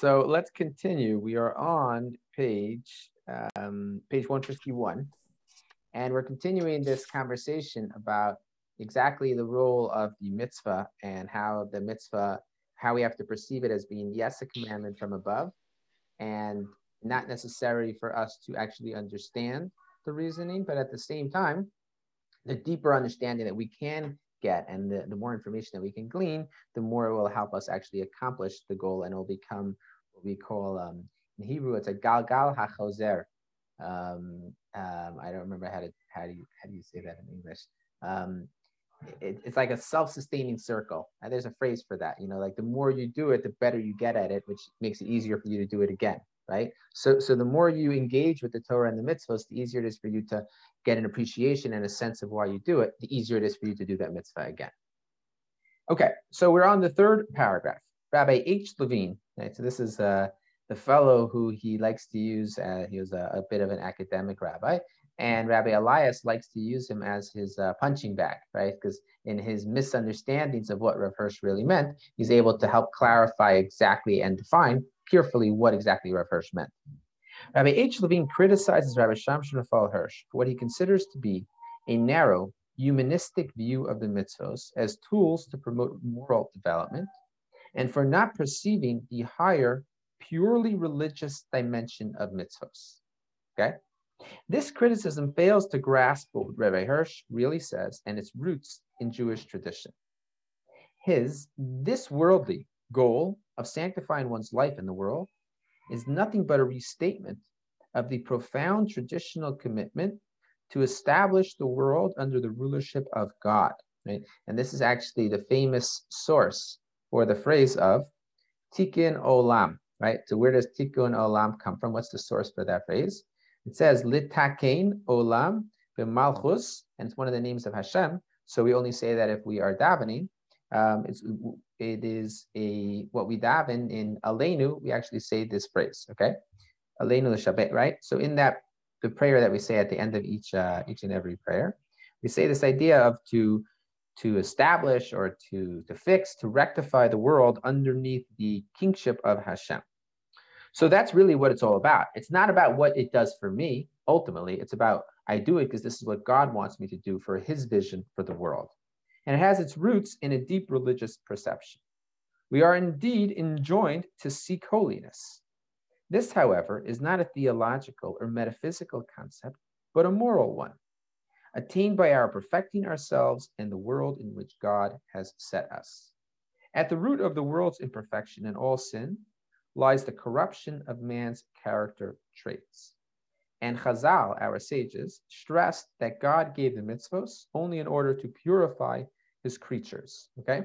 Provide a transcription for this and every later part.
So let's continue. We are on page um, page 151, and we're continuing this conversation about exactly the role of the mitzvah and how the mitzvah, how we have to perceive it as being yes a commandment from above, and not necessary for us to actually understand the reasoning, but at the same time, the deeper understanding that we can get and the, the more information that we can glean, the more it will help us actually accomplish the goal and it will become what we call, um, in Hebrew, it's a galgal hachozer. Um, um, I don't remember how to, how do you, how do you say that in English? Um, it, it's like a self-sustaining circle. And there's a phrase for that, you know, like the more you do it, the better you get at it, which makes it easier for you to do it again right? So, so the more you engage with the Torah and the mitzvahs, the easier it is for you to get an appreciation and a sense of why you do it, the easier it is for you to do that mitzvah again. Okay, so we're on the third paragraph. Rabbi H. Levine, right? So this is uh, the fellow who he likes to use. Uh, he was a, a, bit of an academic rabbi, and Rabbi Elias likes to use him as his uh, punching bag, right? Because in his misunderstandings of what Rav Hirsch really meant, he's able to help clarify exactly and define carefully what exactly Rav Hirsch meant. Rabbi H. Levine criticizes Rabbi Shamshon Raphael Hirsch for what he considers to be a narrow, humanistic view of the mitzvos as tools to promote moral development, and for not perceiving the higher, purely religious dimension of mitzvos. Okay? This criticism fails to grasp what Rabbi Hirsch really says and its roots in Jewish tradition. His this worldly goal of sanctifying one's life in the world is nothing but a restatement of the profound traditional commitment to establish the world under the rulership of God. Right? And this is actually the famous source for the phrase of tikkun olam. Right? So where does tikkun olam come from? What's the source for that phrase? It says litakein olam b'malchus, and it's one of the names of Hashem. So we only say that if we are davening. Um, it's it is a what we daven in Aleinu, we actually say this phrase, okay? Aleinu l'shabeach, right? So in that the prayer that we say at the end of each uh, each and every prayer, we say this idea of to to establish or to to fix, to rectify the world underneath the kingship of Hashem. So that's really what it's all about. It's not about what it does for me. Ultimately, it's about I do it because this is what God wants me to do for His vision for the world and it has its roots in a deep religious perception. We are indeed enjoined to seek holiness. This, however, is not a theological or metaphysical concept, but a moral one, attained by our perfecting ourselves and the world in which God has set us. At the root of the world's imperfection and all sin lies the corruption of man's character traits. And Chazal, our sages, stressed that God gave the mitzvos only in order to purify his creatures. Okay.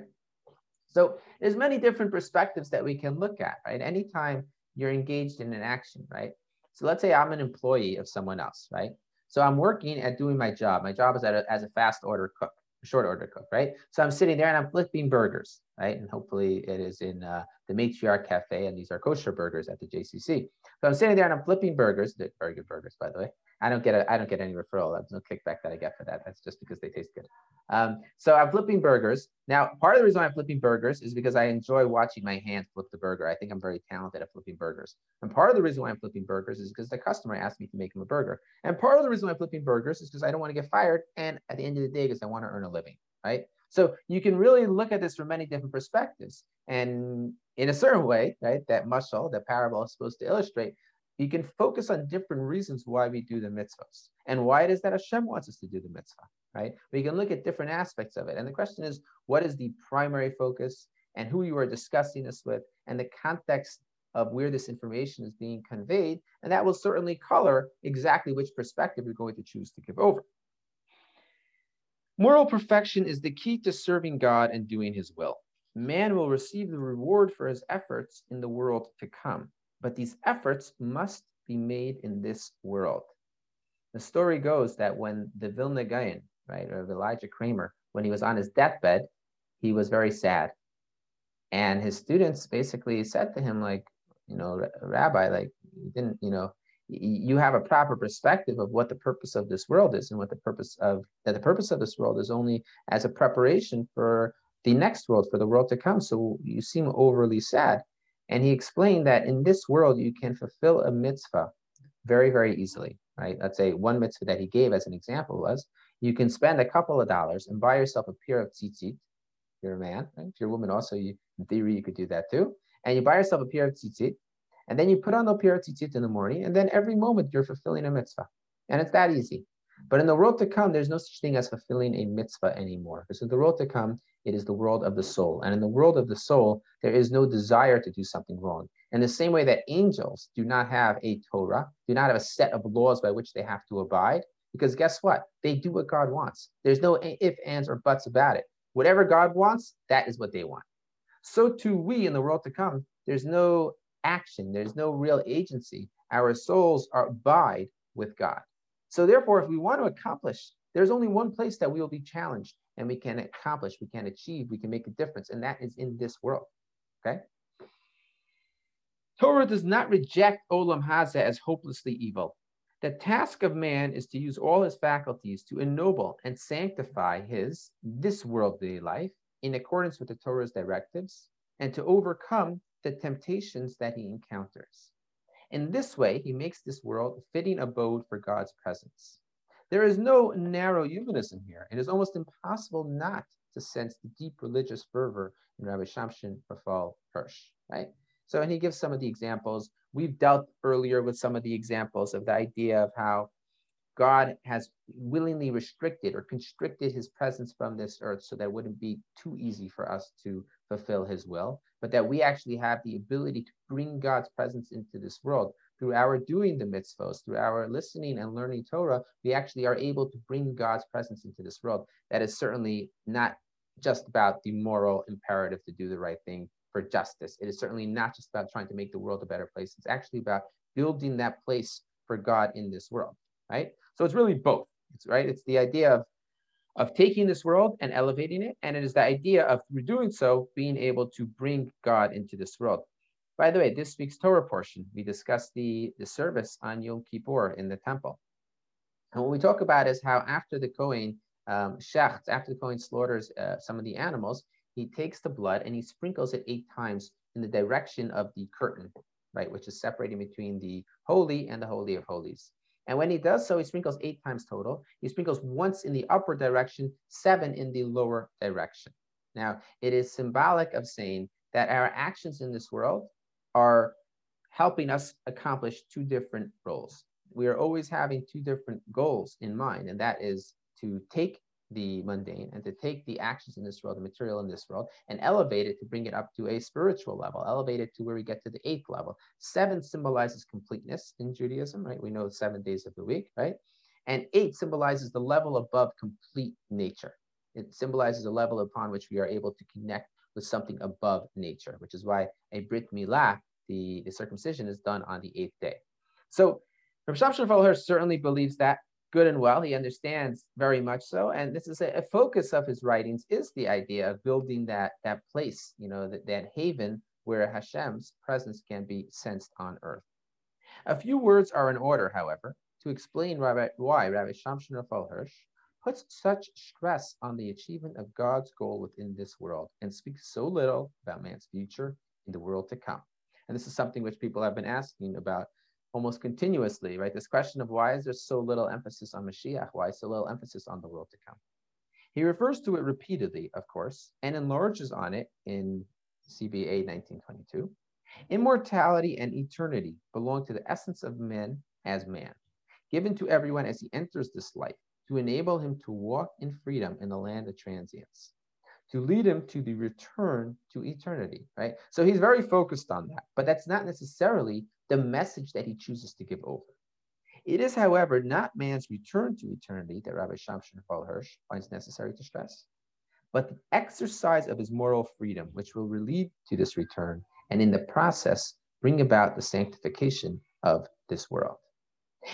So there's many different perspectives that we can look at, right? Anytime you're engaged in an action, right? So let's say I'm an employee of someone else, right? So I'm working at doing my job. My job is a, as a fast order cook, short order cook, right? So I'm sitting there and I'm flipping burgers, right? And hopefully it is in uh, the Matriarch Cafe, and these are kosher burgers at the JCC. So I'm sitting there and I'm flipping burgers. They're very good burgers, by the way. I don't get a, I don't get any referral. There's no kickback that I get for that. That's just because they taste good. Um, so I'm flipping burgers. Now, part of the reason I'm flipping burgers is because I enjoy watching my hands flip the burger. I think I'm very talented at flipping burgers. And part of the reason why I'm flipping burgers is because the customer asked me to make him a burger. And part of the reason why I'm flipping burgers is because I don't want to get fired. And at the end of the day, because I want to earn a living, right? So you can really look at this from many different perspectives. And in a certain way, right, that mashal, that parable is supposed to illustrate you can focus on different reasons why we do the mitzvahs and why it is that Hashem wants us to do the mitzvah, right? We can look at different aspects of it. And the question is, what is the primary focus and who you are discussing this with and the context of where this information is being conveyed. And that will certainly color exactly which perspective you're going to choose to give over. Moral perfection is the key to serving God and doing his will. Man will receive the reward for his efforts in the world to come. But these efforts must be made in this world. The story goes that when the Vilna Gaon, right, or Elijah Kramer, when he was on his deathbed, he was very sad. And his students basically said to him, like, you know, Rabbi, like, you didn't, you know, you have a proper perspective of what the purpose of this world is and what the purpose of that the purpose of this world is only as a preparation for the next world for the world to come so you seem overly sad And he explained that in this world, you can fulfill a mitzvah very, very easily, right? Let's say one mitzvah that he gave as an example was you can spend a couple of dollars and buy yourself a pair of tzitzit. You're a man, right? If you're a woman, also, you, in theory, you could do that too. And you buy yourself a pair of tzitzit, and then you put on the tzitzit in the morning, and then every moment you're fulfilling a mitzvah. And it's that easy. But in the world to come, there's no such thing as fulfilling a mitzvah anymore. Because in the world to come, it is the world of the soul. And in the world of the soul, there is no desire to do something wrong. In the same way that angels do not have a Torah, do not have a set of laws by which they have to abide, because guess what? They do what God wants. There's no if, ands, or buts about it. Whatever God wants, that is what they want. So too we in the world to come, there's no action, there's no real agency. Our souls are abide with God. So therefore, if we want to accomplish, there's only one place that we will be challenged and we can accomplish, we can achieve, we can make a difference, and that is in this world. Okay? Torah does not reject Olam Hazeh as hopelessly evil. The task of man is to use all his faculties to ennoble and sanctify his this worldly life in accordance with the Torah's directives and to overcome the temptations that he encounters. In this way, he makes this world a fitting abode for God's presence. There is no narrow humanism here. It is almost impossible not to sense the deep religious fervor in Rabbi Shamshon Raphael Hirsch, right? So, and he gives some of the examples. We've dealt earlier with some of the examples of the idea of how God has willingly restricted or constricted his presence from this earth so that it wouldn't be too easy for us to fulfill his will, but that we actually have the ability to bring God's presence into this world through our doing the mitzvahs, through our listening and learning Torah, we actually are able to bring God's presence into this world. That is certainly not just about the moral imperative to do the right thing for justice. It is certainly not just about trying to make the world a better place. It's actually about building that place for God in this world, right? So it's really both. It's right. It's the idea of of taking this world and elevating it, and it is the idea of through doing so being able to bring God into this world. By the way, this week's Torah portion, we discussed the, the service on Yom Kippur in the temple. And what we talk about is how after the Kohen um, shechts, after the Kohen slaughters uh, some of the animals, he takes the blood and he sprinkles it eight times in the direction of the curtain, right, which is separating between the holy and the holy of holies. And when he does so, he sprinkles eight times total. He sprinkles once in the upper direction, seven in the lower direction. Now, it is symbolic of saying that our actions in this world are helping us accomplish two different roles. We are always having two different goals in mind, and that is to take the mundane and to take the actions in this world, the material in this world, and elevate it to bring it up to a spiritual level, elevate it to where we get to the eighth level. Seven symbolizes completeness in Judaism, right? We know seven days of the week, right? And eight symbolizes the level above complete nature. It symbolizes the level upon which we are able to connect with something above nature, which is why a Brit Milah, the, the circumcision, is done on the eighth day. So Rav Shamshon certainly believes that good and well. He understands very much so. And this is a, a, focus of his writings is the idea of building that, that place, you know, that, that haven where Hashem's presence can be sensed on earth. A few words are in order, however, to explain Rabbi, why Rabbi Shamshon Raphael Hirsch puts such stress on the achievement of God's goal within this world and speaks so little about man's future in the world to come. And this is something which people have been asking about almost continuously, right? This question of why is there so little emphasis on Mashiach? Why so little emphasis on the world to come? He refers to it repeatedly, of course, and enlarges on it in CBA 1922. Immortality and eternity belong to the essence of man as man, given to everyone as he enters this life to enable him to walk in freedom in the land of transience, to lead him to the return to eternity, right? So he's very focused on that, but that's not necessarily the message that he chooses to give over. It is, however, not man's return to eternity that Rabbi Shamshon Raphael Hirsch finds necessary to stress, but the exercise of his moral freedom, which will lead to this return, and in the process, bring about the sanctification of this world.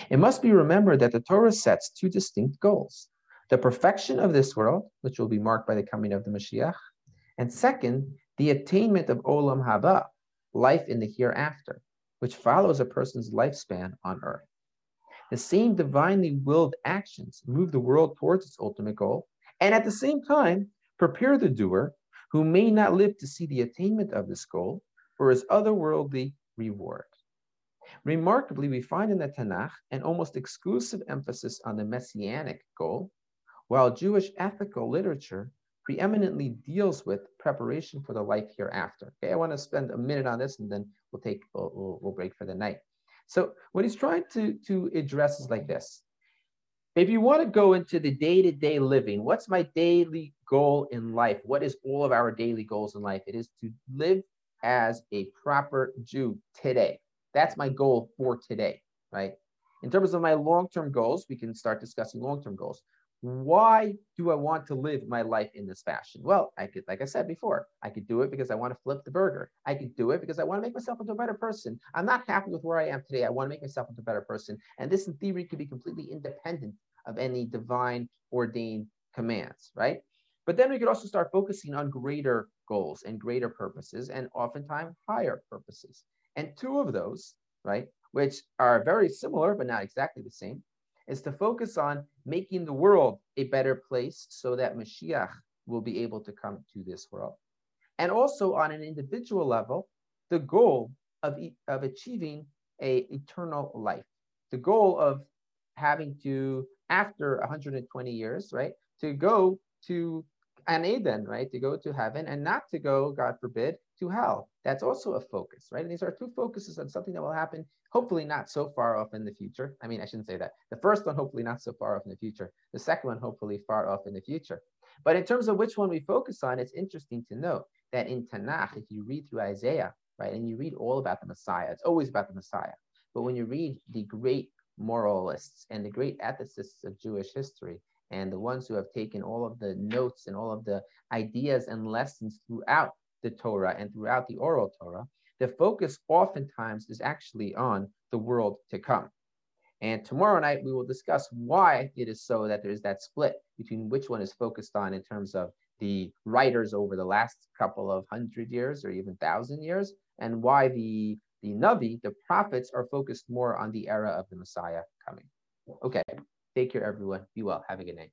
It must be remembered that the Torah sets two distinct goals the perfection of this world, which will be marked by the coming of the Mashiach, and second, the attainment of Olam Haba, life in the hereafter, which follows a person's lifespan on earth. The same divinely willed actions move the world towards its ultimate goal, and at the same time, prepare the doer who may not live to see the attainment of this goal, for his otherworldly reward. Remarkably, we find in the Tanakh an almost exclusive emphasis on the messianic goal, while Jewish ethical literature preeminently deals with preparation for the life hereafter. Okay, I want to spend a minute on this and then we'll take we'll, we'll, break for the night. So what he's trying to, to address is like this. If you want to go into the day-to-day living, what's my daily goal in life? What is all of our daily goals in life? It is to live as a proper Jew today. That's my goal for today, right? In terms of my long-term goals, we can start discussing long-term goals. Why do I want to live my life in this fashion? Well, I could, like I said before, I could do it because I want to flip the burger. I could do it because I want to make myself into a better person. I'm not happy with where I am today. I want to make myself into a better person. And this, in theory, could be completely independent of any divine ordained commands, right? But then we could also start focusing on greater goals and greater purposes, and oftentimes higher purposes. And two of those, right, which are very similar but not exactly the same, is to focus on making the world a better place so that Mashiach will be able to come to this world. And also on an individual level, the goal of, of achieving a eternal life, the goal of having to, after 120 years, right, to go to an Eden, right, to go to heaven and not to go, God forbid, to hell. That's also a focus, right? And these are two focuses on something that will happen, hopefully not so far off in the future. I mean, I shouldn't say that. The first one, hopefully not so far off in the future. The second one, hopefully far off in the future. But in terms of which one we focus on, it's interesting to note that in Tanakh, if you read through Isaiah, right, and you read all about the Messiah, it's always about the Messiah. But when you read the great moralists and the great ethicists of Jewish history, and the ones who have taken all of the notes and all of the ideas and lessons throughout the Torah and throughout the oral Torah, the focus oftentimes is actually on the world to come. And tomorrow night, we will discuss why it is so that there's that split between which one is focused on in terms of the writers over the last couple of hundred years or even thousand years, and why the, the Navi, the prophets, are focused more on the era of the Messiah coming. Okay, take care, everyone. Be well. Have a good night.